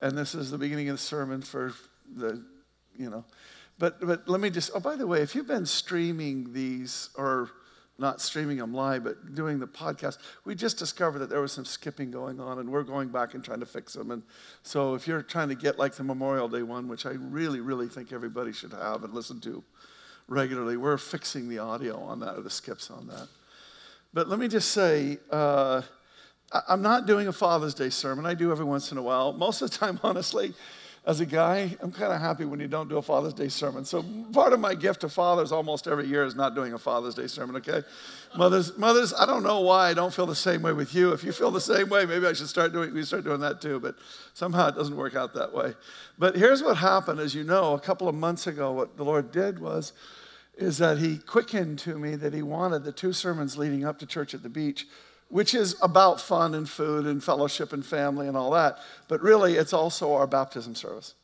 and this is the beginning of the sermon for the, you know. But, but let me just, oh, by the way, if you've been streaming these, or not streaming them live, but doing the podcast, we just discovered that there was some skipping going on, and we're going back and trying to fix them. And so if you're trying to get like the Memorial Day one, which I really, really think everybody should have and listen to regularly, we're fixing the audio on that, or the skips on that. But let me just say, uh, I'm not doing a Father's Day sermon. I do every once in a while. Most of the time, honestly, as a guy, I'm kind of happy when you don't do a Father's Day sermon. So part of my gift to fathers almost every year is not doing a Father's Day sermon, okay? Mothers, mothers, I don't know why I don't feel the same way with you. If you feel the same way, maybe I should start doing we start doing that too, but somehow it doesn't work out that way. But here's what happened, as you know, a couple of months ago, what the Lord did was is that he quickened to me that he wanted the two sermons leading up to church at the beach which is about fun and food and fellowship and family and all that. But really, it's also our baptism service.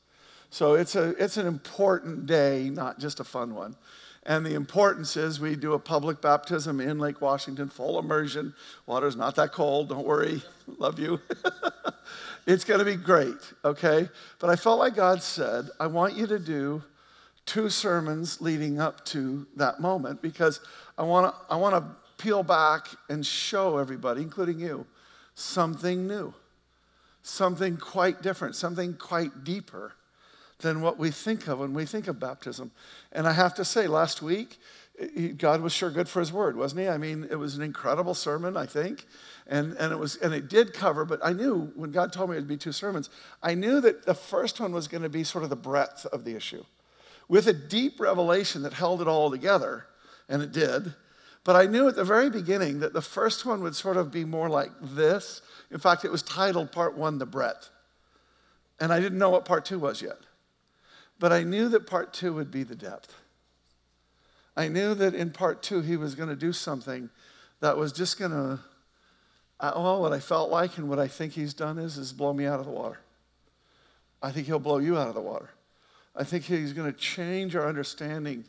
So it's, a, it's an important day, not just a fun one. And the importance is we do a public baptism in Lake Washington, full immersion. Water's not that cold, don't worry. Love you. it's going to be great, okay? But I felt like God said, I want you to do two sermons leading up to that moment because I want to I want to peel back and show everybody, including you, something new, something quite different, something quite deeper than what we think of when we think of baptism. And I have to say, last week, God was sure good for his word, wasn't he? I mean, it was an incredible sermon, I think. And, and, it was, and it did cover, but I knew when God told me it would be two sermons, I knew that the first one was going to be sort of the breadth of the issue with a deep revelation that held it all together, and it did. But I knew at the very beginning that the first one would sort of be more like this. In fact, it was titled Part One, The Breadth. And I didn't know what Part Two was yet. But I knew that Part Two would be the depth. I knew that in Part Two, he was going to do something that was just going to, well, what I felt like and what I think he's done is, is blow me out of the water. I think he'll blow you out of the water. I think he's going to change our understanding,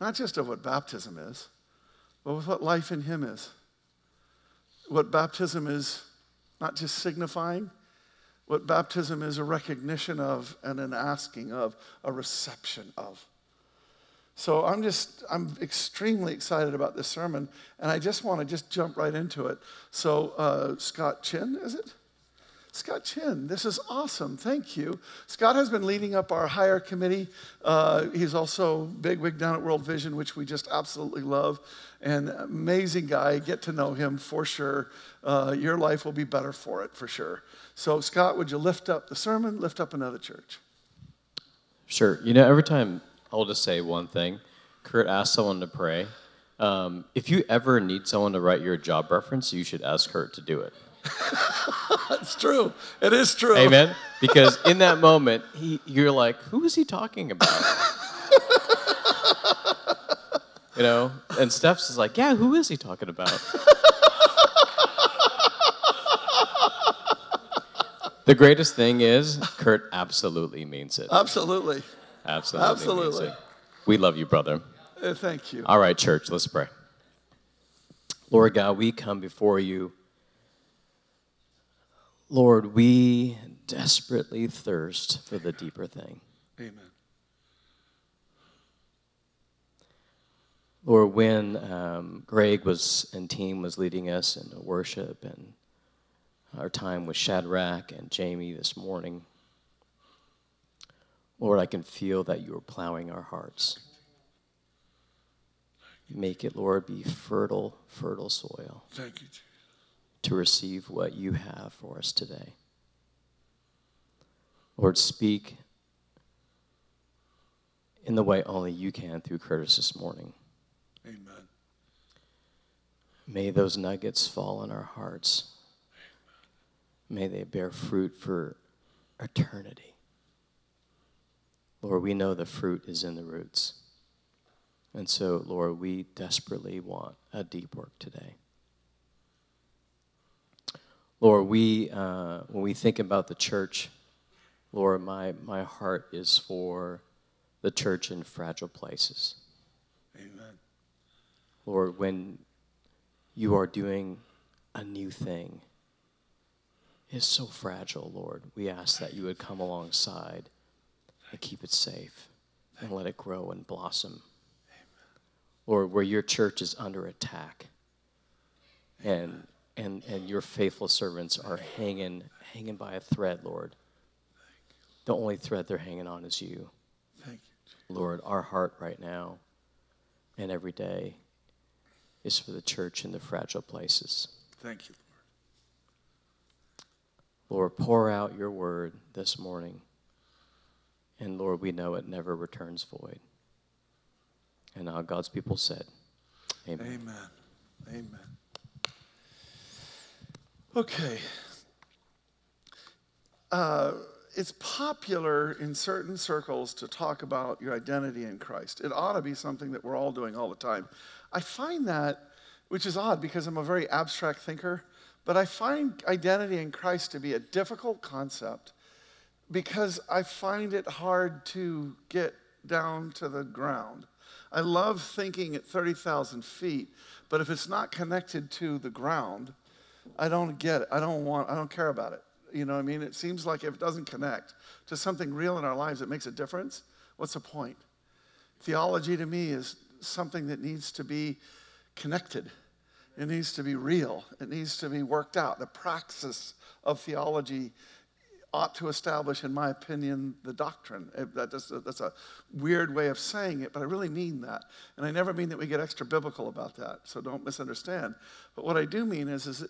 not just of what baptism is, but with what life in Him is. What baptism is not just signifying, what baptism is a recognition of and an asking of, a reception of. So I'm just, I'm extremely excited about this sermon, and I just want to just jump right into it. So, uh, Scott Chin, is it? Scott Chin, this is awesome. Thank you. Scott has been leading up our hire committee. Uh, he's also big wig down at World Vision, which we just absolutely love. And amazing guy. Get to know him for sure. Uh, your life will be better for it, for sure. So, Scott, would you lift up the sermon, lift up another church? Sure. You know, every time I'll just say one thing. Kurt asked someone to pray. Um, if you ever need someone to write your job reference, you should ask Kurt to do it. it's true. It is true. Amen. Because in that moment, he, you're like, who is he talking about? you know? And Steph's is like, yeah, who is he talking about? the greatest thing is, Kurt absolutely means it. Absolutely. Absolutely. Absolutely. We love you, brother. Uh, thank you. All right, church, let's pray. Lord God, we come before you Lord, we desperately thirst for the deeper thing. Amen. Lord, when um, Greg was and team was leading us in worship and our time with Shadrach and Jamie this morning, Lord, I can feel that you are plowing our hearts. Make it, Lord, be fertile, fertile soil. Thank you, Jesus to receive what you have for us today. Lord, speak in the way only you can through Curtis this morning. Amen. May those nuggets fall in our hearts. Amen. May they bear fruit for eternity. Lord, we know the fruit is in the roots. And so, Lord, we desperately want a deep work today. Lord, we, uh, when we think about the church, Lord, my, my heart is for the church in fragile places. Amen. Lord, when you are doing a new thing, it's so fragile, Lord. We ask that you would come alongside and keep it safe and let it grow and blossom. Amen. Lord, where your church is under attack and, and, and your faithful servants are hanging, hanging by a thread, Lord. The only thread they're hanging on is you. Thank you. Lord, our heart right now and every day is for the church in the fragile places. Thank you, Lord, Lord, pour out your word this morning. And Lord, we know it never returns void. And now God's people said, Amen. Amen. Amen. Okay. Uh, it's popular in certain circles to talk about your identity in Christ. It ought to be something that we're all doing all the time. I find that, which is odd because I'm a very abstract thinker, but I find identity in Christ to be a difficult concept because I find it hard to get down to the ground. I love thinking at 30,000 feet, but if it's not connected to the ground, I don't get it. I don't want, I don't care about it. You know what I mean? It seems like if it doesn't connect to something real in our lives that makes a difference, what's the point? Theology to me is something that needs to be connected. It needs to be real. It needs to be worked out. The praxis of theology ought to establish, in my opinion, the doctrine. That is, that's a weird way of saying it, but I really mean that. And I never mean that we get extra biblical about that, so don't misunderstand. But what I do mean is, is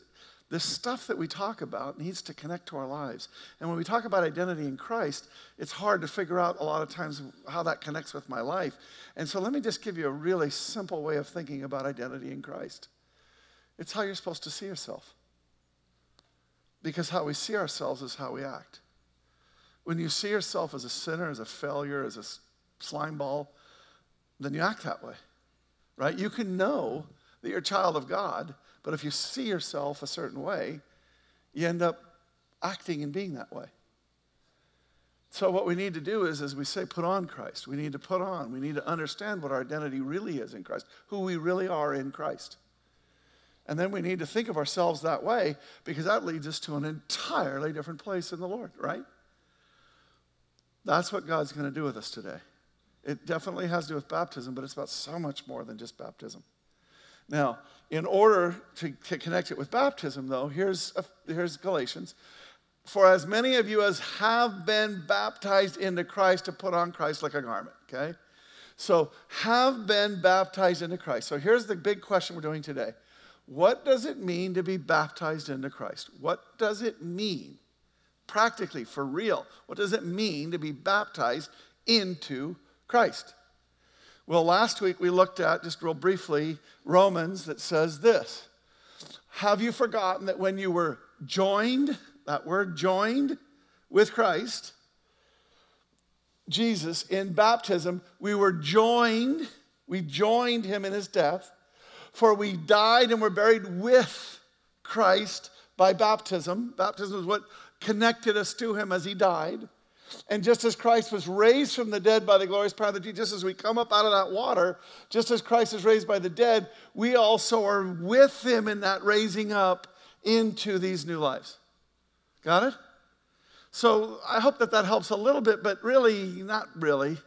this stuff that we talk about needs to connect to our lives. And when we talk about identity in Christ, it's hard to figure out a lot of times how that connects with my life. And so let me just give you a really simple way of thinking about identity in Christ it's how you're supposed to see yourself. Because how we see ourselves is how we act. When you see yourself as a sinner, as a failure, as a slime ball, then you act that way, right? You can know that you're a child of God, but if you see yourself a certain way, you end up acting and being that way. So what we need to do is, as we say, put on Christ. We need to put on. We need to understand what our identity really is in Christ, who we really are in Christ. And then we need to think of ourselves that way because that leads us to an entirely different place in the Lord, right? That's what God's going to do with us today. It definitely has to do with baptism, but it's about so much more than just baptism. Now, in order to, to connect it with baptism, though, here's, a, here's Galatians. For as many of you as have been baptized into Christ to put on Christ like a garment, okay? So, have been baptized into Christ. So, here's the big question we're doing today what does it mean to be baptized into Christ? What does it mean, practically, for real? What does it mean to be baptized into Christ? Well, last week we looked at, just real briefly, Romans that says this Have you forgotten that when you were joined, that word joined with Christ, Jesus, in baptism, we were joined, we joined him in his death for we died and were buried with Christ by baptism. Baptism is what connected us to him as he died. And just as Christ was raised from the dead by the glorious power of the just as we come up out of that water, just as Christ is raised by the dead, we also are with him in that raising up into these new lives. Got it? So I hope that that helps a little bit, but really, not really.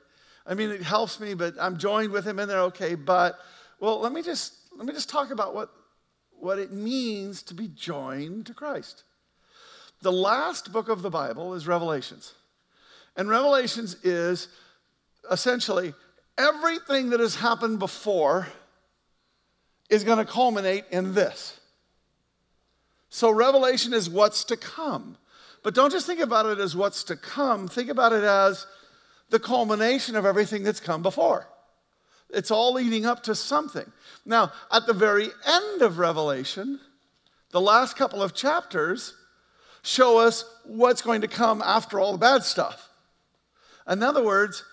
I mean, it helps me, but I'm joined with him in there, okay. But, well, let me just let me just talk about what, what it means to be joined to Christ. The last book of the Bible is Revelations. And Revelations is essentially everything that has happened before is going to culminate in this. So, Revelation is what's to come. But don't just think about it as what's to come, think about it as the culmination of everything that's come before. It's all leading up to something. Now, at the very end of Revelation, the last couple of chapters show us what's going to come after all the bad stuff. In other words,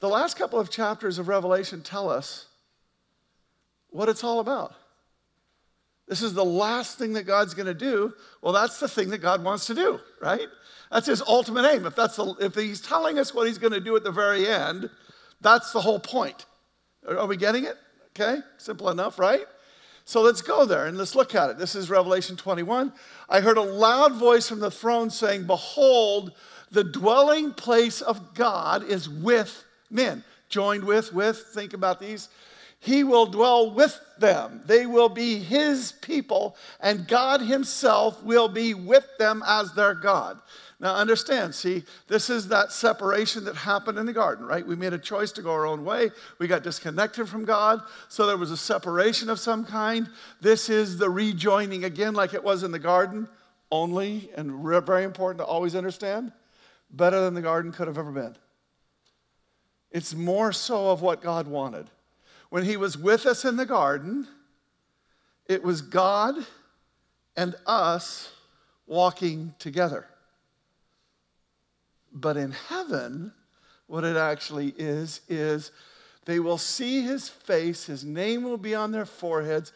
the last couple of chapters of Revelation tell us what it's all about. This is the last thing that God's going to do. Well, that's the thing that God wants to do, right? That's his ultimate aim. If, that's the, if he's telling us what he's going to do at the very end, that's the whole point. Are we getting it? Okay, simple enough, right? So let's go there and let's look at it. This is Revelation 21. I heard a loud voice from the throne saying, Behold, the dwelling place of God is with men. Joined with, with, think about these. He will dwell with them. They will be his people, and God himself will be with them as their God. Now, understand, see, this is that separation that happened in the garden, right? We made a choice to go our own way. We got disconnected from God, so there was a separation of some kind. This is the rejoining again, like it was in the garden, only, and very important to always understand, better than the garden could have ever been. It's more so of what God wanted. When He was with us in the garden, it was God and us walking together. But in heaven, what it actually is, is they will see his face, his name will be on their foreheads.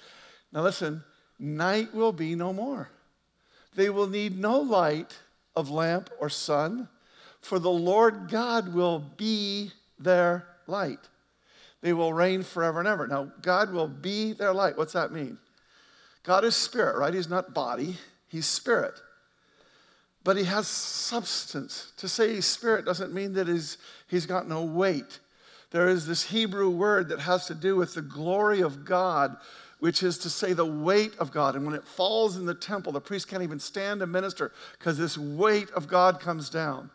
Now listen, night will be no more. They will need no light of lamp or sun, for the Lord God will be their light. They will reign forever and ever. Now, God will be their light. What's that mean? God is spirit, right? He's not body, he's spirit but he has substance. To say he's spirit doesn't mean that he's, he's got no weight. There is this Hebrew word that has to do with the glory of God, which is to say the weight of God. And when it falls in the temple, the priest can't even stand to minister because this weight of God comes down.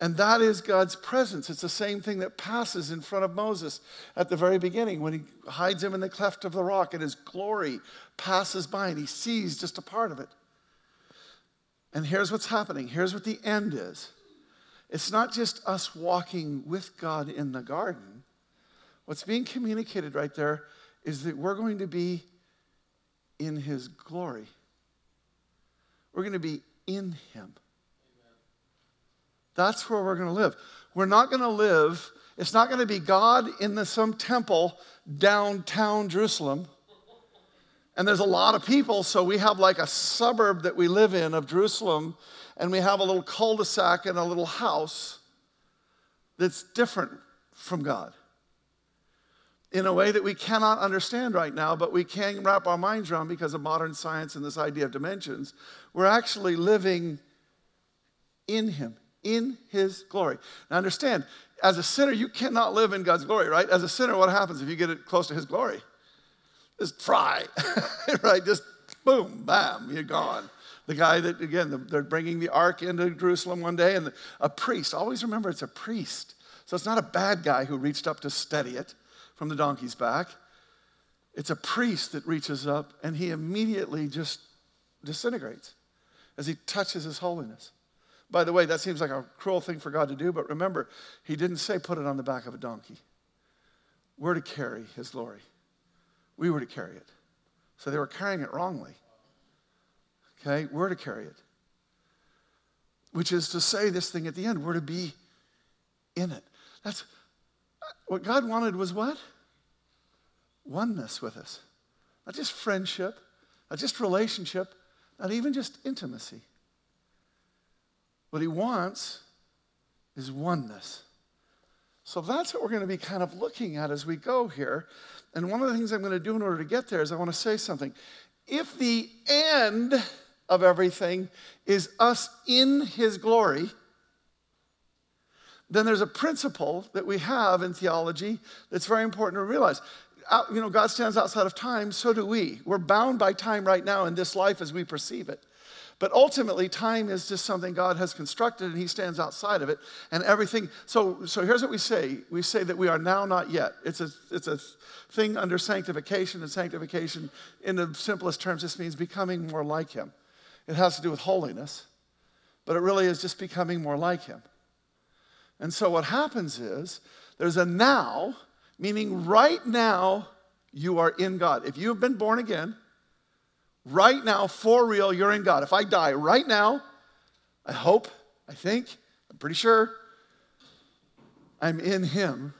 And that is God's presence. It's the same thing that passes in front of Moses at the very beginning when he hides him in the cleft of the rock and his glory passes by and he sees just a part of it. And here's what's happening. Here's what the end is. It's not just us walking with God in the garden. What's being communicated right there is that we're going to be in His glory. We're going to be in Him. That's where we're going to live. We're not going to live, it's not going to be God in the, some temple downtown Jerusalem and there's a lot of people, so we have like a suburb that we live in of Jerusalem, and we have a little cul de sac and a little house that's different from God in a way that we cannot understand right now, but we can wrap our minds around because of modern science and this idea of dimensions. We're actually living in Him, in His glory. Now, understand, as a sinner, you cannot live in God's glory, right? As a sinner, what happens if you get it close to His glory? just fry, right? Just boom, bam, you're gone. The guy that, again, they're bringing the ark into Jerusalem one day, and a priest, always remember it's a priest. So it's not a bad guy who reached up to steady it from the donkey's back. It's a priest that reaches up, and he immediately just disintegrates as he touches his holiness. By the way, that seems like a cruel thing for God to do, but remember, he didn't say put it on the back of a donkey. We're to carry his glory we were to carry it. So they were carrying it wrongly. Okay, we're to carry it. Which is to say, this thing at the end, we're to be in it. That's what God wanted was what? Oneness with us. Not just friendship, not just relationship, not even just intimacy. What he wants is oneness. So that's what we're going to be kind of looking at as we go here. And one of the things I'm going to do in order to get there is I want to say something. If the end of everything is us in his glory, then there's a principle that we have in theology that's very important to realize. You know, God stands outside of time, so do we. We're bound by time right now in this life as we perceive it. But ultimately, time is just something God has constructed and He stands outside of it. And everything, so, so here's what we say we say that we are now, not yet. It's a, it's a thing under sanctification, and sanctification, in the simplest terms, just means becoming more like Him. It has to do with holiness, but it really is just becoming more like Him. And so what happens is there's a now, meaning right now you are in God. If you have been born again, Right now, for real, you're in God. If I die right now, I hope, I think, I'm pretty sure, I'm in Him,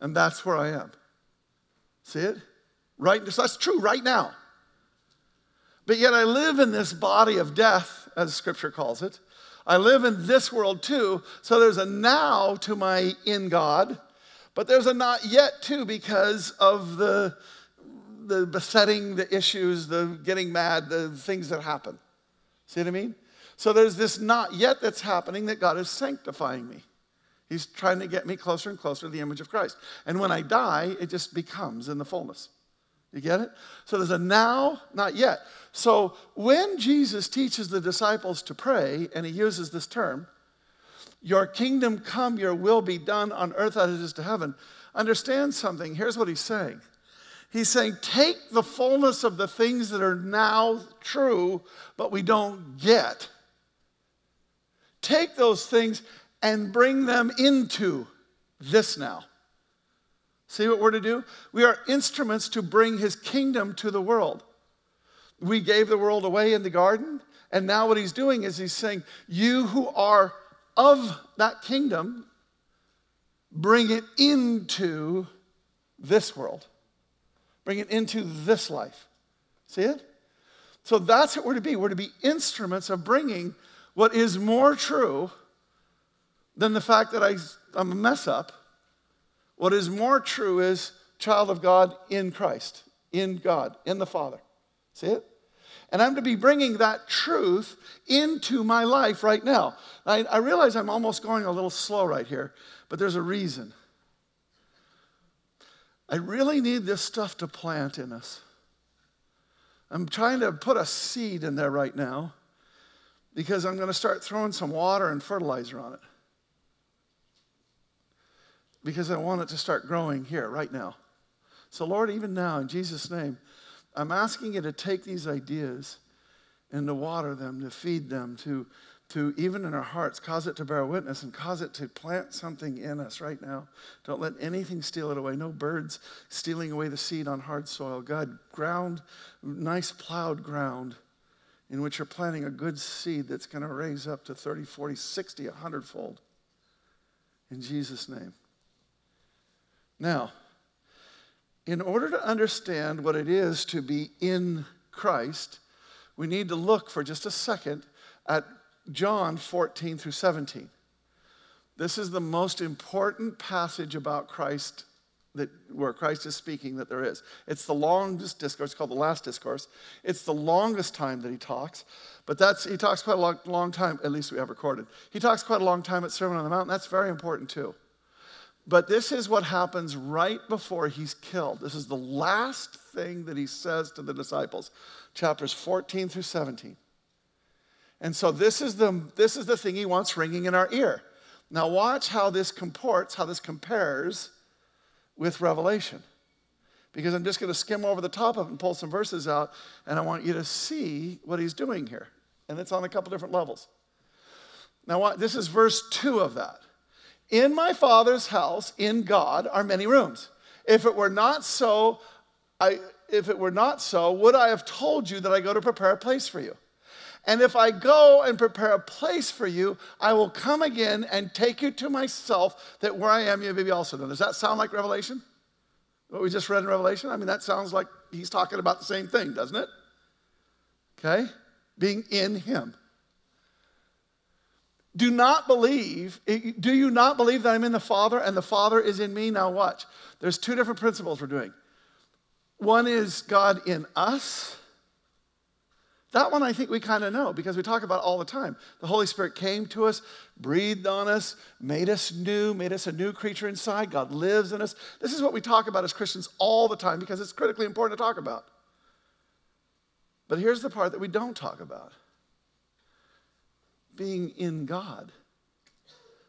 and that's where I am. See it? Right? So that's true right now. But yet I live in this body of death, as Scripture calls it. I live in this world too. So there's a now to my in God, but there's a not yet too because of the the besetting, the issues, the getting mad, the things that happen. See what I mean? So there's this not yet that's happening that God is sanctifying me. He's trying to get me closer and closer to the image of Christ. And when I die, it just becomes in the fullness. You get it? So there's a now, not yet. So when Jesus teaches the disciples to pray, and he uses this term, Your kingdom come, your will be done on earth as it is to heaven, understand something. Here's what he's saying He's saying, Take the fullness of the things that are now true, but we don't get. Take those things and bring them into this now. See what we're to do? We are instruments to bring his kingdom to the world. We gave the world away in the garden, and now what he's doing is he's saying, You who are of that kingdom, bring it into this world, bring it into this life. See it? So that's what we're to be. We're to be instruments of bringing what is more true than the fact that I, I'm a mess up what is more true is child of God in Christ, in God, in the Father. See it? And I'm to be bringing that truth into my life right now. I, I realize I'm almost going a little slow right here, but there's a reason. I really need this stuff to plant in us. I'm trying to put a seed in there right now because I'm going to start throwing some water and fertilizer on it because I want it to start growing here right now. So, Lord, even now, in Jesus' name, I'm asking you to take these ideas and to water them, to feed them, to, to even in our hearts, cause it to bear witness and cause it to plant something in us right now. Don't let anything steal it away. No birds stealing away the seed on hard soil. God, ground, nice plowed ground in which you're planting a good seed that's going to raise up to 30, 40, 60, 100 fold. In Jesus' name. Now, in order to understand what it is to be in Christ, we need to look for just a second at John 14 through 17. This is the most important passage about Christ that where Christ is speaking that there is. It's the longest discourse, called the last discourse. It's the longest time that he talks, but that's he talks quite a long, long time, at least we have recorded. He talks quite a long time at Sermon on the Mount, that's very important too. But this is what happens right before he's killed. This is the last thing that he says to the disciples, chapters 14 through 17. And so this is the, this is the thing he wants ringing in our ear. Now, watch how this comports, how this compares with Revelation. Because I'm just going to skim over the top of it and pull some verses out, and I want you to see what he's doing here. And it's on a couple different levels. Now, this is verse 2 of that. In my Father's house, in God, are many rooms. If it were not so, I, if it were not so, would I have told you that I go to prepare a place for you? And if I go and prepare a place for you, I will come again and take you to myself, that where I am, you may be also. Now, does that sound like Revelation? What we just read in Revelation? I mean, that sounds like he's talking about the same thing, doesn't it? Okay? Being in him do not believe, eh, do you not believe that I'm in the Father and the Father is in me? Now, watch. There's two different principles we're doing. One is God in us. That one I think we kind of know because we talk about all the time. The Holy Spirit came to us, breathed on us, made us new, made us a new creature inside. God lives in us. This is what we talk about as Christians all the time because it's critically important to talk about. But here's the part that we don't talk about being in God.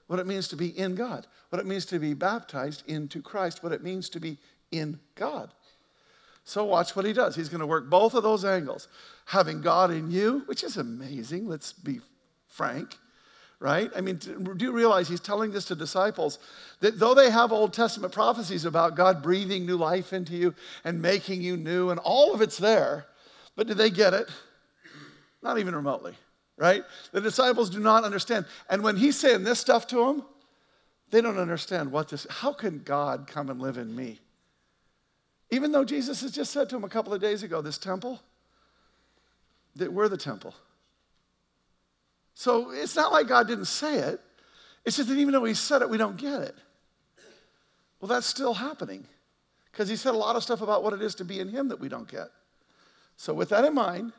What it means to be in God. What it means to be baptized into Christ. What it means to be in God. So watch what he does. He's going to work both of those angles. Having God in you, which is amazing, let's be frank, right? I mean, do you realize he's telling this to disciples that though they have Old Testament prophecies about God breathing new life into you and making you new, and all of it's there, but do they get it? Not even remotely right? The disciples do not understand. And when he's saying this stuff to them, they don't understand what this, how can God come and live in me? Even though Jesus has just said to him a couple of days ago, this temple, that we're the temple. So it's not like God didn't say it. It's just that even though he said it, we don't get it. Well, that's still happening. because he said a lot of stuff about what it is to be in him that we don't get. So, with that in mind,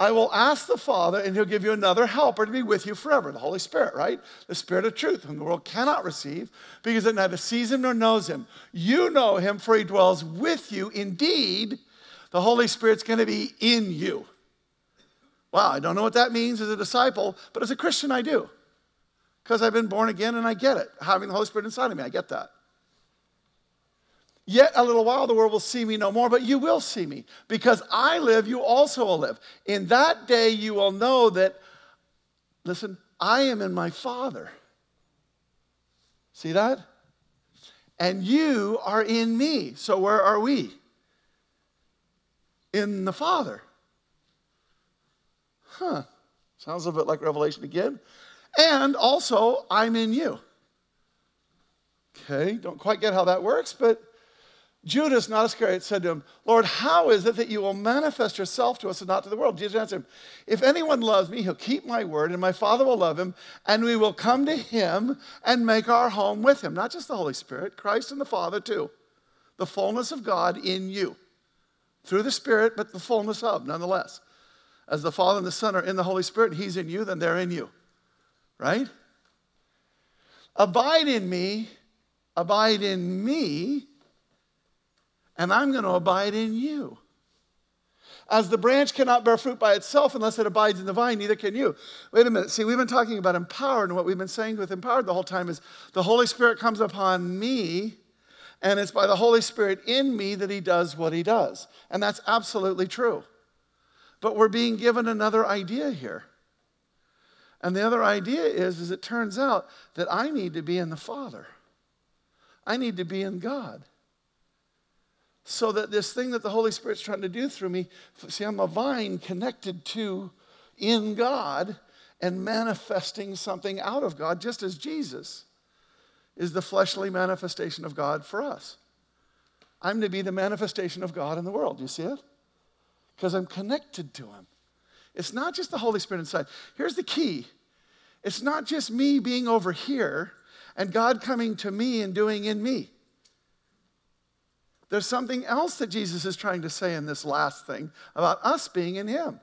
I will ask the Father, and he'll give you another helper to be with you forever the Holy Spirit, right? The Spirit of truth, whom the world cannot receive because it neither sees him nor knows him. You know him, for he dwells with you. Indeed, the Holy Spirit's going to be in you. Wow, I don't know what that means as a disciple, but as a Christian, I do. Because I've been born again and I get it. Having the Holy Spirit inside of me, I get that. Yet a little while the world will see me no more, but you will see me. Because I live, you also will live. In that day you will know that, listen, I am in my Father. See that? And you are in me. So where are we? In the Father. Huh. Sounds a bit like Revelation again. And also, I'm in you. Okay, don't quite get how that works, but Judas, not Iscariot, said to him, Lord, how is it that you will manifest yourself to us and not to the world? Jesus answered him, If anyone loves me, he'll keep my word, and my Father will love him, and we will come to him and make our home with him. Not just the Holy Spirit, Christ and the Father too. The fullness of God in you. Through the Spirit, but the fullness of, nonetheless. As the Father and the Son are in the Holy Spirit, and he's in you, then they're in you. Right? Abide in me, abide in me and I'm going to abide in you. As the branch cannot bear fruit by itself unless it abides in the vine, neither can you. Wait a minute. See, we've been talking about empowered, and what we've been saying with empowered the whole time is the Holy Spirit comes upon me, and it's by the Holy Spirit in me that he does what he does. And that's absolutely true. But we're being given another idea here. And the other idea is, is it turns out that I need to be in the Father. I need to be in God so that this thing that the Holy Spirit's trying to do through me, see, I'm a vine connected to in God and manifesting something out of God, just as Jesus is the fleshly manifestation of God for us. I'm to be the manifestation of God in the world. You see it? Because I'm connected to Him. It's not just the Holy Spirit inside. Here's the key it's not just me being over here and God coming to me and doing in me. There's something else that Jesus is trying to say in this last thing about us being in Him.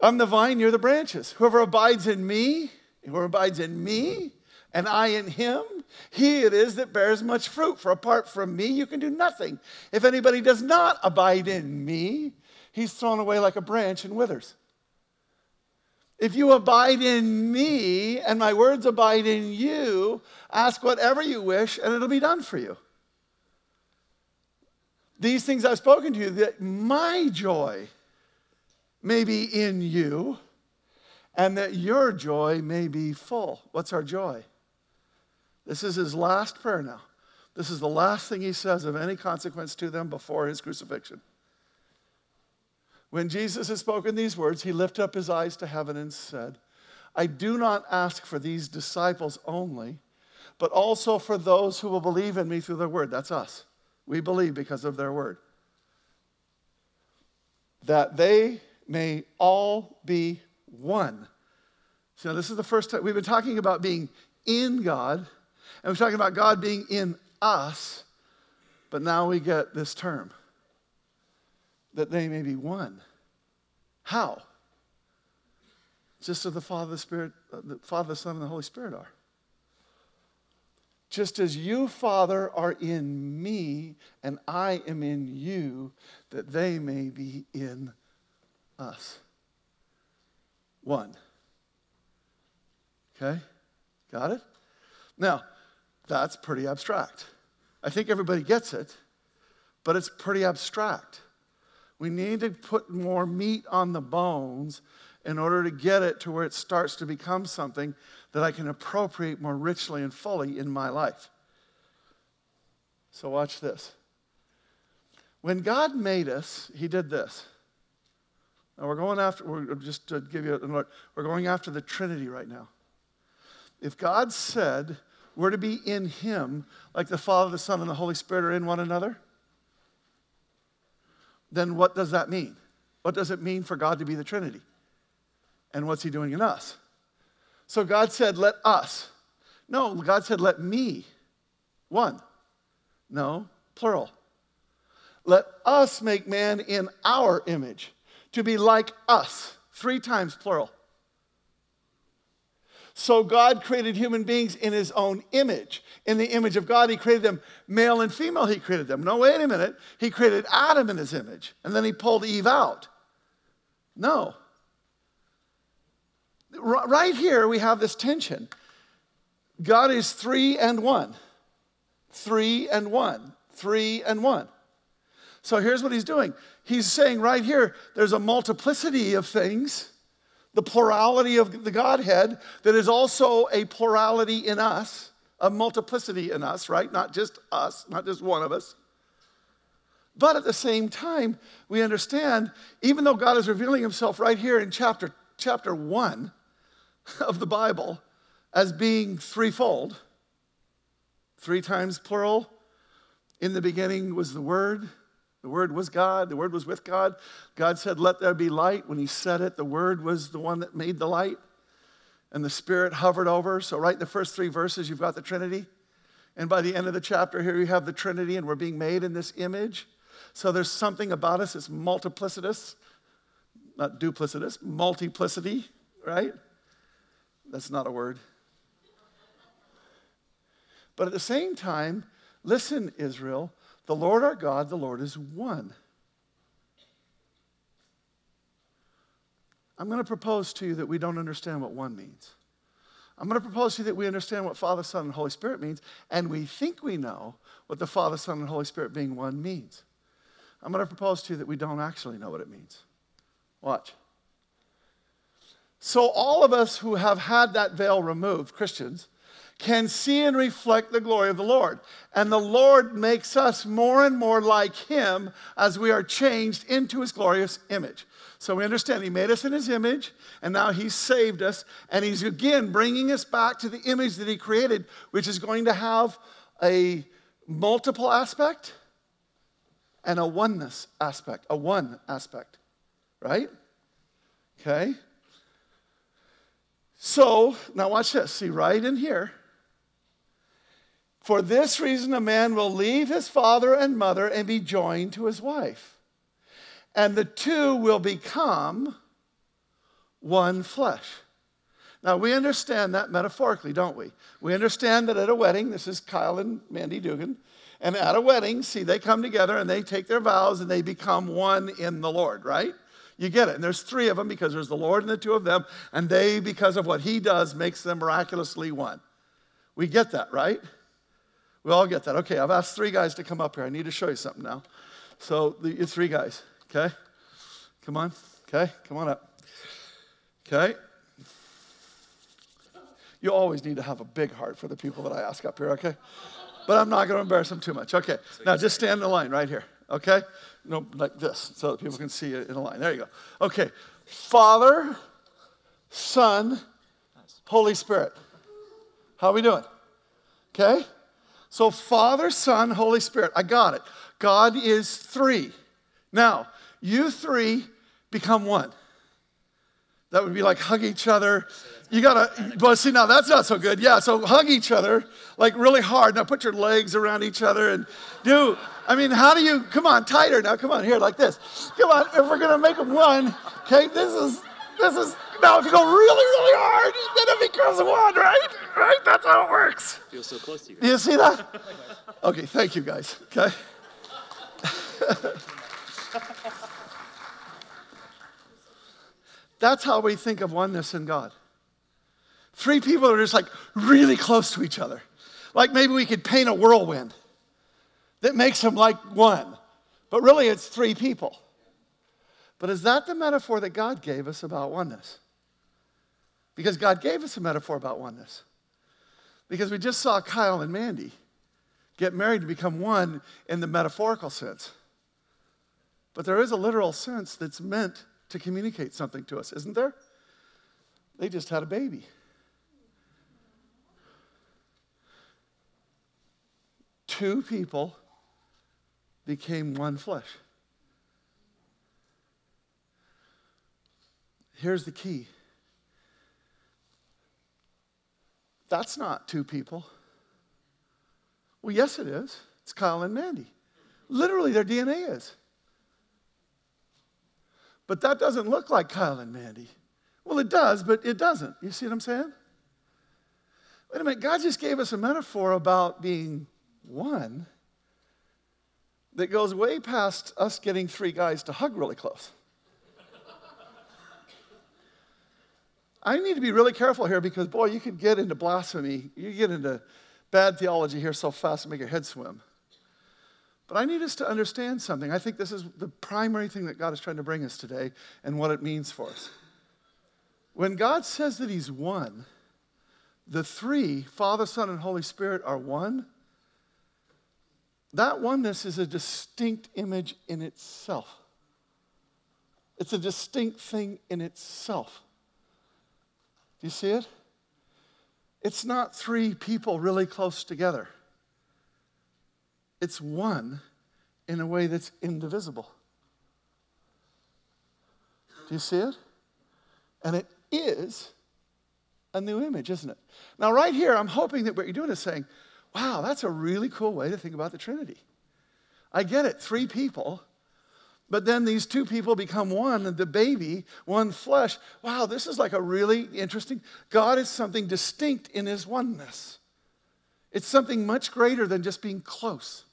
I'm the vine, you're the branches. Whoever abides in me, whoever abides in me, and I in him, he it is that bears much fruit. For apart from me, you can do nothing. If anybody does not abide in me, he's thrown away like a branch and withers. If you abide in me and my words abide in you, ask whatever you wish and it'll be done for you. These things I've spoken to you, that my joy may be in you and that your joy may be full. What's our joy? This is his last prayer now. This is the last thing he says of any consequence to them before his crucifixion. When Jesus had spoken these words, he lifted up his eyes to heaven and said, I do not ask for these disciples only, but also for those who will believe in me through their word. That's us. We believe because of their word. That they may all be one. So, this is the first time we've been talking about being in God, and we're talking about God being in us, but now we get this term that they may be one. How? Just as the Father, the Spirit, uh, the Father, the Son, and the Holy Spirit are. Just as you, Father, are in me and I am in you, that they may be in us. One. Okay? Got it? Now, that's pretty abstract. I think everybody gets it, but it's pretty abstract. We need to put more meat on the bones in order to get it to where it starts to become something that I can appropriate more richly and fully in my life. So, watch this. When God made us, He did this. Now, we're going after, we're just to give you a look, we're going after the Trinity right now. If God said we're to be in Him like the Father, the Son, and the Holy Spirit are in one another, then what does that mean? What does it mean for God to be the Trinity? And what's He doing in us? So God said, let us. No, God said, let me. One. No, plural. Let us make man in our image, to be like us. Three times plural. So God created human beings in his own image. In the image of God, he created them male and female, he created them. No, wait a minute. He created Adam in his image, and then he pulled Eve out. No. Right here, we have this tension. God is three and one. Three and one. Three and one. So here's what he's doing. He's saying right here, there's a multiplicity of things the plurality of the Godhead, that is also a plurality in us, a multiplicity in us, right? Not just us, not just one of us. But at the same time, we understand, even though God is revealing himself right here in chapter, chapter one of the Bible as being threefold, three times plural, in the beginning was the Word, the Word was God. The Word was with God. God said, Let there be light. When He said it, the Word was the one that made the light. And the Spirit hovered over. So, right in the first three verses, you've got the Trinity. And by the end of the chapter, here you have the Trinity, and we're being made in this image. So, there's something about us that's multiplicitous, not duplicitous, multiplicity, right? That's not a word. But at the same time, listen, Israel, the Lord our God, the Lord is one. I'm going to propose to you that we don't understand what one means. I'm going to propose to you that we understand what Father, Son, and Holy Spirit means, and we think we know what the Father, Son, and Holy Spirit being one means. I'm going to propose to you that we don't actually know what it means. Watch. So, all of us who have had that veil removed, Christians, can see and reflect the glory of the Lord. And the Lord makes us more and more like Him as we are changed into His glorious image. So we understand He made us in His image, and now He's saved us, and He's again bringing us back to the image that He created, which is going to have a multiple aspect and a oneness aspect, a one aspect, right? Okay? So, now watch this. See, right in here, for this reason, a man will leave his father and mother and be joined to his wife. And the two will become one flesh. Now, we understand that metaphorically, don't we? We understand that at a wedding, this is Kyle and Mandy Dugan, and at a wedding, see, they come together and they take their vows and they become one in the Lord, right? You get it. And there's three of them because there's the Lord and the two of them, and they, because of what he does, makes them miraculously one. We get that, right? We all get that. Okay, I've asked three guys to come up here. I need to show you something now. So, the, three guys, okay? Come on, okay? Come on up. Okay? You always need to have a big heart for the people that I ask up here, okay? But I'm not going to embarrass them too much. Okay, now just stand in the line right here, okay? No, like this, so that people can see it in a line. There you go. Okay, Father, Son, Holy Spirit. How are we doing? Okay? So, Father, Son, Holy Spirit. I got it. God is three. Now, you three become one. That would be like hug each other. You gotta, but see, now that's not so good. Yeah, so hug each other like really hard. Now put your legs around each other and do, I mean, how do you, come on, tighter now, come on, here, like this. Come on, if we're gonna make them one, okay, this is, this is, now if you go really, really hard, then it becomes one, right? Right? That's how it works. Feels so close to you. Do you see that? Okay, thank you guys. Okay. That's how we think of oneness in God. Three people are just like really close to each other. Like maybe we could paint a whirlwind that makes them like one, but really it's three people. But is that the metaphor that God gave us about oneness? Because God gave us a metaphor about oneness. Because we just saw Kyle and Mandy get married to become one in the metaphorical sense. But there is a literal sense that's meant to communicate something to us, isn't there? They just had a baby. Two people became one flesh. Here's the key that's not two people. Well, yes, it is. It's Kyle and Mandy. Literally, their DNA is. But that doesn't look like Kyle and Mandy. Well, it does, but it doesn't. You see what I'm saying? Wait a minute, God just gave us a metaphor about being one that goes way past us getting three guys to hug really close. I need to be really careful here because, boy, you can get into blasphemy. You get into bad theology here so fast and make your head swim. But I need us to understand something. I think this is the primary thing that God is trying to bring us today and what it means for us. When God says that He's one, the three, Father, Son, and Holy Spirit, are one, that oneness is a distinct image in itself. It's a distinct thing in itself. Do you see it? It's not three people really close together. It's one in a way that's indivisible. Do you see it? And it is a new image, isn't it? Now, right here, I'm hoping that what you're doing is saying, wow, that's a really cool way to think about the Trinity. I get it, three people, but then these two people become one, the baby, one flesh. Wow, this is like a really interesting. God is something distinct in his oneness. It's something much greater than just being close.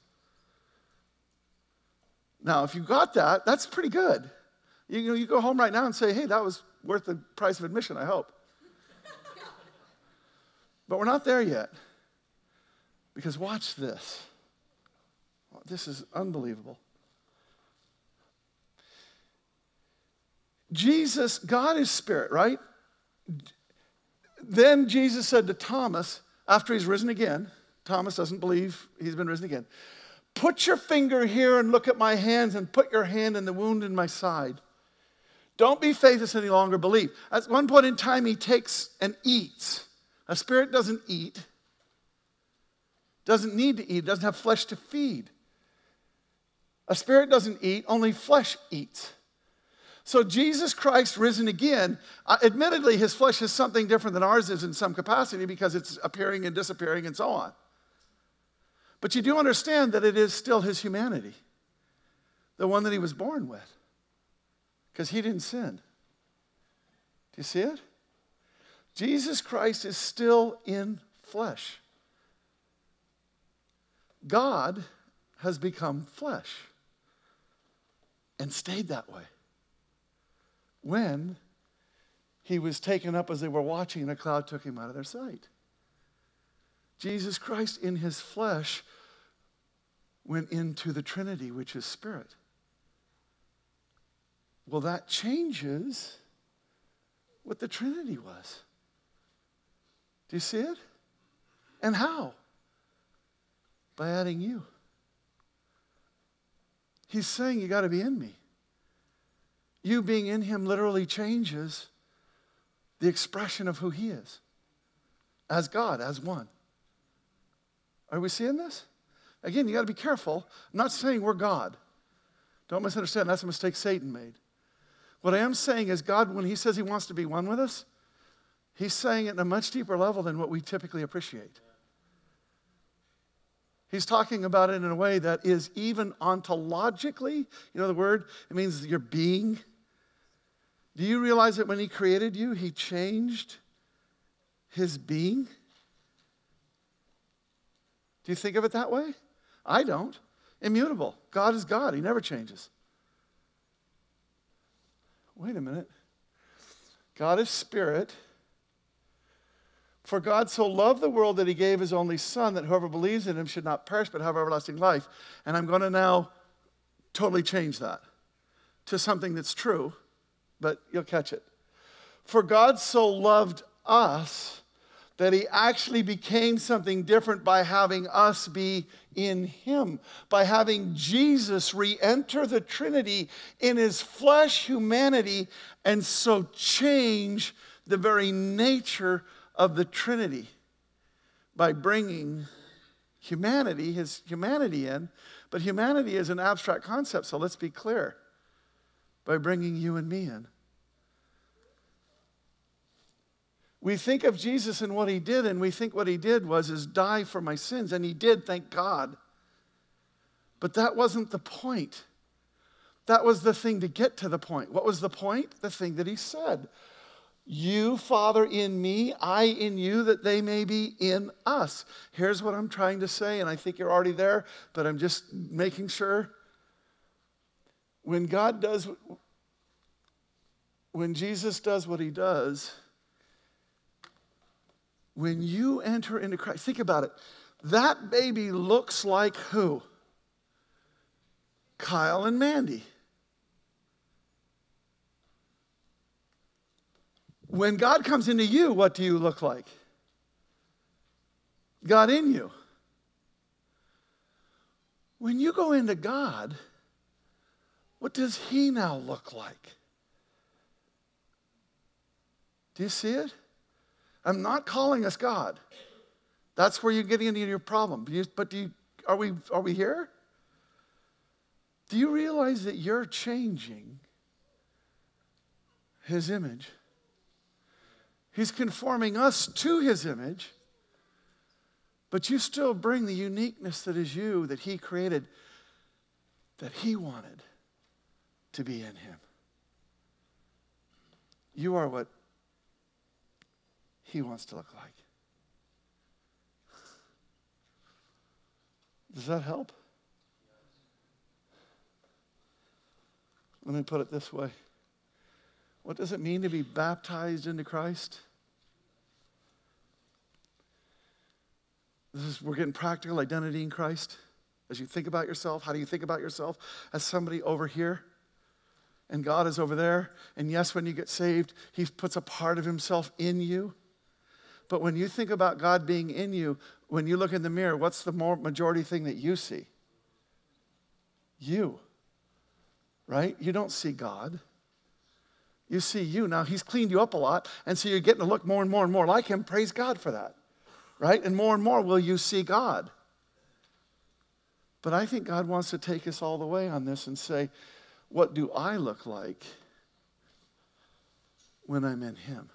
Now, if you got that, that's pretty good. You, know, you go home right now and say, hey, that was worth the price of admission, I hope. but we're not there yet. Because watch this. This is unbelievable. Jesus, God is spirit, right? Then Jesus said to Thomas, after he's risen again, Thomas doesn't believe he's been risen again. Put your finger here and look at my hands, and put your hand in the wound in my side. Don't be faithless any longer, believe. At one point in time, he takes and eats. A spirit doesn't eat, doesn't need to eat, doesn't have flesh to feed. A spirit doesn't eat, only flesh eats. So, Jesus Christ risen again, uh, admittedly, his flesh is something different than ours is in some capacity because it's appearing and disappearing and so on. But you do understand that it is still his humanity, the one that he was born with, because he didn't sin. Do you see it? Jesus Christ is still in flesh. God has become flesh and stayed that way. When he was taken up as they were watching, and a cloud took him out of their sight. Jesus Christ in his flesh went into the Trinity, which is spirit. Well, that changes what the Trinity was. Do you see it? And how? By adding you. He's saying you got to be in me. You being in him literally changes the expression of who he is as God, as one. Are we seeing this? Again, you got to be careful. I'm not saying we're God. Don't misunderstand. That's a mistake Satan made. What I am saying is, God, when He says He wants to be one with us, He's saying it in a much deeper level than what we typically appreciate. He's talking about it in a way that is even ontologically, you know the word? It means your being. Do you realize that when He created you, He changed His being? Do you think of it that way? I don't. Immutable. God is God, He never changes. Wait a minute. God is spirit. For God so loved the world that he gave his only Son, that whoever believes in him should not perish but have everlasting life. And I'm going to now totally change that to something that's true, but you'll catch it. For God so loved us that he actually became something different by having us be in him, by having Jesus re enter the Trinity in his flesh humanity and so change the very nature of the Trinity by bringing humanity, his humanity in. But humanity is an abstract concept, so let's be clear by bringing you and me in. We think of Jesus and what he did, and we think what he did was is die for my sins, and he did, thank God. But that wasn't the point. That was the thing to get to the point. What was the point? The thing that he said. You, Father, in me, I in you, that they may be in us. Here's what I'm trying to say, and I think you're already there, but I'm just making sure. When God does, when Jesus does what he does, when you enter into Christ, think about it. That baby looks like who? Kyle and Mandy. When God comes into you, what do you look like? God in you. When you go into God, what does He now look like? Do you see it? I'm not calling us God. That's where you're getting into your problem. But do you, are, we, are we here? Do you realize that you're changing His image? He's conforming us to his image, but you still bring the uniqueness that is you, that he created, that he wanted to be in him. You are what he wants to look like. Does that help? Let me put it this way. What does it mean to be baptized into Christ? This is, we're getting practical identity in Christ. As you think about yourself, how do you think about yourself as somebody over here? And God is over there. And yes, when you get saved, He puts a part of Himself in you. But when you think about God being in you, when you look in the mirror, what's the majority thing that you see? You. Right? You don't see God. You see you. Now, He's cleaned you up a lot, and so you're getting to look more and more and more like Him. Praise God for that. Right? And more and more will you see God. But I think God wants to take us all the way on this and say, what do I look like when I'm in Him?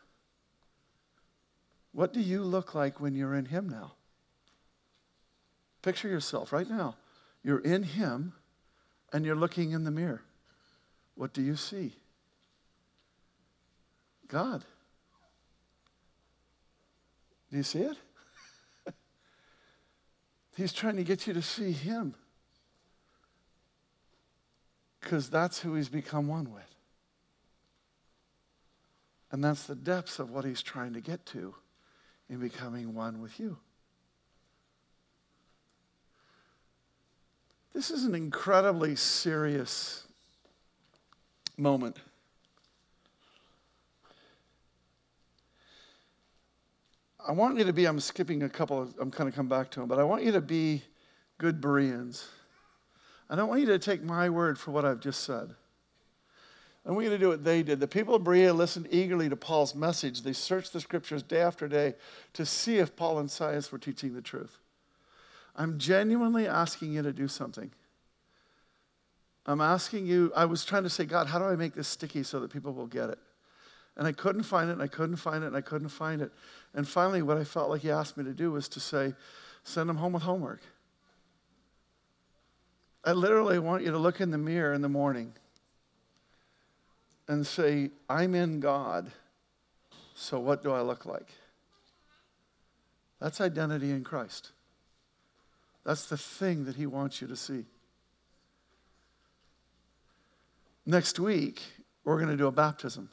What do you look like when you're in Him now? Picture yourself right now. You're in Him and you're looking in the mirror. What do you see? God. Do you see it? He's trying to get you to see Him because that's who He's become one with. And that's the depths of what He's trying to get to in becoming one with you. This is an incredibly serious moment. I want you to be, I'm skipping a couple, I'm kind of come back to them, but I want you to be good Bereans. I don't want you to take my word for what I've just said. I want you to do what they did. The people of Berea listened eagerly to Paul's message. They searched the scriptures day after day to see if Paul and Silas were teaching the truth. I'm genuinely asking you to do something. I'm asking you, I was trying to say, God, how do I make this sticky so that people will get it? And I couldn't find it, and I couldn't find it, and I couldn't find it. And finally, what I felt like he asked me to do was to say, send them home with homework. I literally want you to look in the mirror in the morning and say, I'm in God, so what do I look like? That's identity in Christ. That's the thing that he wants you to see. Next week, we're going to do a baptism.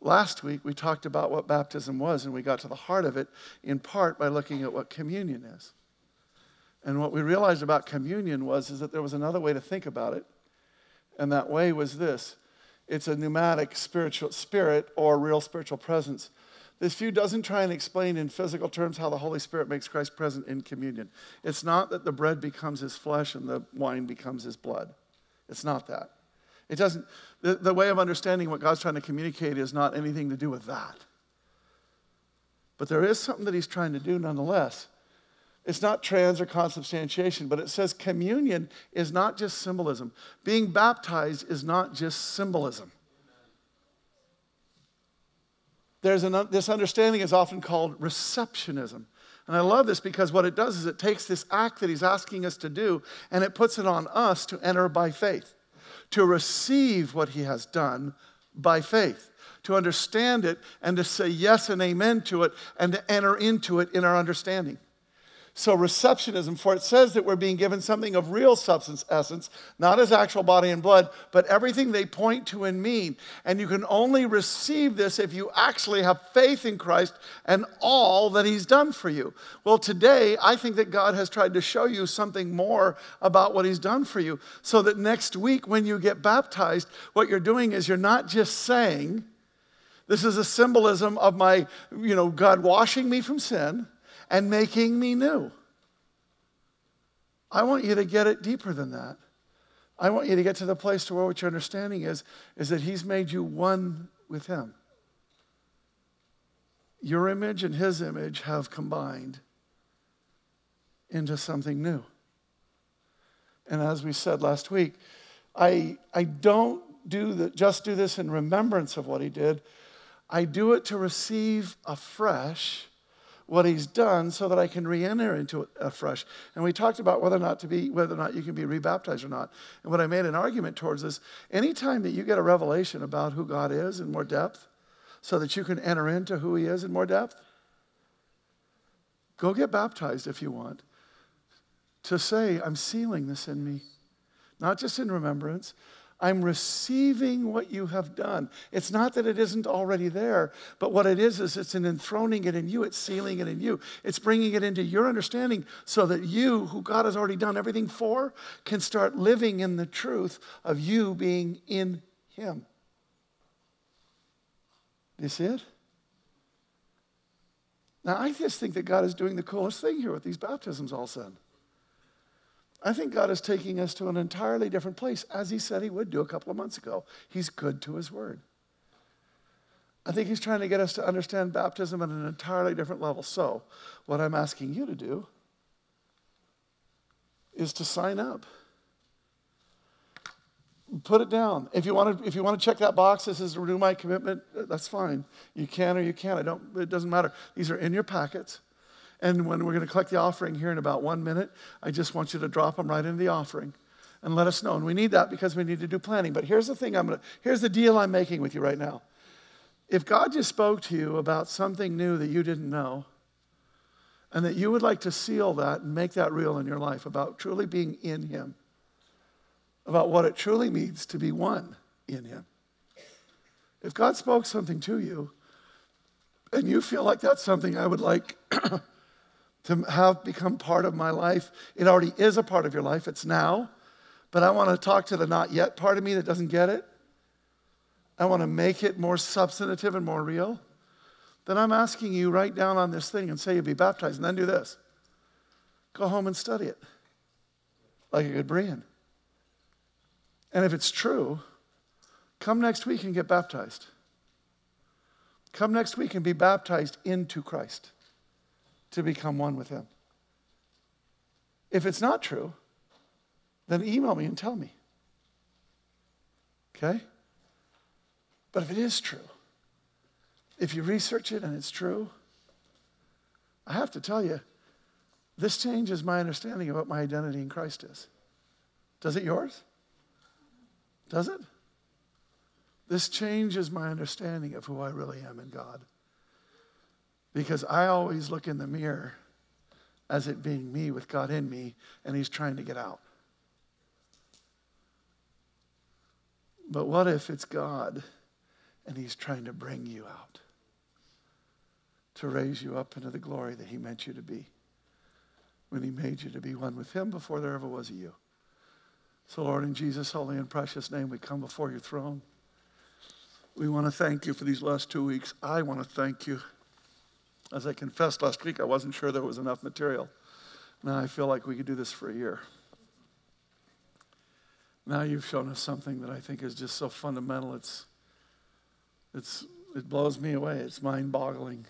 Last week, we talked about what baptism was, and we got to the heart of it in part by looking at what communion is. And what we realized about communion was is that there was another way to think about it, and that way was this it's a pneumatic spiritual spirit or real spiritual presence. This view doesn't try and explain in physical terms how the Holy Spirit makes Christ present in communion. It's not that the bread becomes his flesh and the wine becomes his blood. It's not that. It doesn't, the, the way of understanding what God's trying to communicate is not anything to do with that. But there is something that he's trying to do nonetheless. It's not trans or consubstantiation, but it says communion is not just symbolism. Being baptized is not just symbolism. There's an, this understanding is often called receptionism. And I love this because what it does is it takes this act that he's asking us to do and it puts it on us to enter by faith, to receive what he has done by faith, to understand it and to say yes and amen to it and to enter into it in our understanding. So, receptionism, for it says that we're being given something of real substance, essence, not as actual body and blood, but everything they point to and mean. And you can only receive this if you actually have faith in Christ and all that He's done for you. Well, today, I think that God has tried to show you something more about what He's done for you, so that next week, when you get baptized, what you're doing is you're not just saying, This is a symbolism of my, you know, God washing me from sin and making me new. I want you to get it deeper than that. I want you to get to the place to where what your understanding is, is that He's made you one with Him. Your image and His image have combined into something new. And as we said last week, I, I don't do the, just do this in remembrance of what He did. I do it to receive afresh what he's done so that I can re-enter into it afresh. And we talked about whether or not to be whether or not you can be rebaptized or not. And what I made an argument towards is anytime that you get a revelation about who God is in more depth, so that you can enter into who he is in more depth, go get baptized if you want. To say, I'm sealing this in me. Not just in remembrance, I'm receiving what you have done. It's not that it isn't already there, but what it is, is it's an enthroning it in you, it's sealing it in you. It's bringing it into your understanding so that you, who God has already done everything for, can start living in the truth of you being in Him. Do you see it? Now, I just think that God is doing the coolest thing here with these baptisms all of a sudden. I think God is taking us to an entirely different place, as He said He would do a couple of months ago. He's good to His word. I think He's trying to get us to understand baptism at an entirely different level. So, what I'm asking you to do is to sign up. Put it down. If you want to, if you want to check that box, this is renew my commitment. That's fine. You can or you can't. I don't. It doesn't matter. These are in your packets. And when we're going to collect the offering here in about one minute, I just want you to drop them right into the offering and let us know. And we need that because we need to do planning. But here's the thing I'm going to, here's the deal I'm making with you right now. If God just spoke to you about something new that you didn't know, and that you would like to seal that and make that real in your life about truly being in Him, about what it truly means to be one in Him. If God spoke something to you, and you feel like that's something I would like to have become part of my life. It already is a part of your life, it's now. But I want to talk to the not yet part of me that doesn't get it. I want to make it more substantive and more real. Then I'm asking you, write down on this thing and say you'll be baptized, and then do this. Go home and study it like a good Berean. And if it's true, come next week and get baptized. Come next week and be baptized into Christ to become one with Him. If it's not true, then email me and tell me. Okay? But if it is true, if you research it and it's true, I have to tell you, this changes my understanding of what my identity in Christ is. Does it yours? Does it? This changes my understanding of who I really am in God. Because I always look in the mirror as it being me with God in me, and He's trying to get out. But what if it's God and He's trying to bring you out to raise you up into the glory that He meant you to be when He made you to be one with Him before there ever was a you? So, Lord, in Jesus' holy and precious name, we come before your throne. We want to thank you for these last two weeks. I want to thank you. As I confessed last week, I wasn't sure there was enough material. Now I feel like we could do this for a year. Now you've shown us something that I think is just so fundamental. It's, it's, it blows me away. It's mind boggling.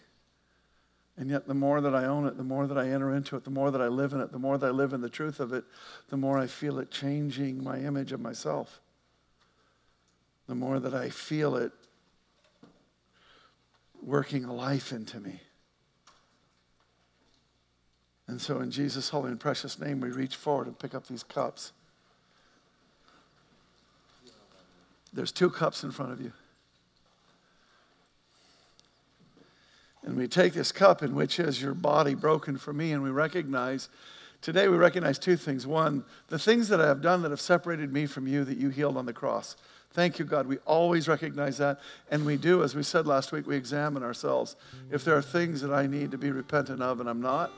And yet, the more that I own it, the more that I enter into it, the more that I live in it, the more that I live in the truth of it, the more I feel it changing my image of myself. The more that I feel it working life into me. And so, in Jesus' holy and precious name, we reach forward and pick up these cups. There's two cups in front of you. And we take this cup in which is your body broken for me, and we recognize, today we recognize two things. One, the things that I have done that have separated me from you that you healed on the cross. Thank you, God. We always recognize that. And we do, as we said last week, we examine ourselves. If there are things that I need to be repentant of and I'm not,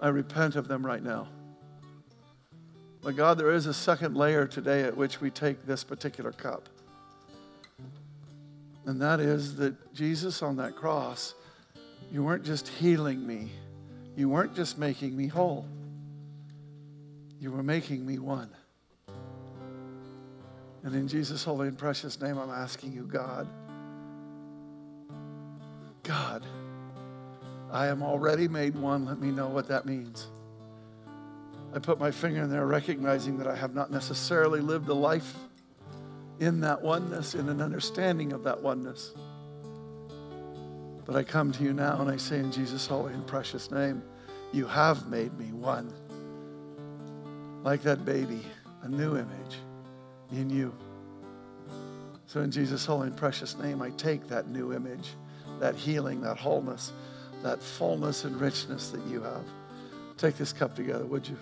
I repent of them right now. But God, there is a second layer today at which we take this particular cup. And that is that Jesus on that cross, you weren't just healing me, you weren't just making me whole, you were making me one. And in Jesus' holy and precious name, I'm asking you, God, God, I am already made one. Let me know what that means. I put my finger in there, recognizing that I have not necessarily lived a life in that oneness, in an understanding of that oneness. But I come to you now and I say, in Jesus' holy and precious name, you have made me one. Like that baby, a new image in you. So, in Jesus' holy and precious name, I take that new image, that healing, that wholeness, that fullness and richness that you have. Take this cup together, would you?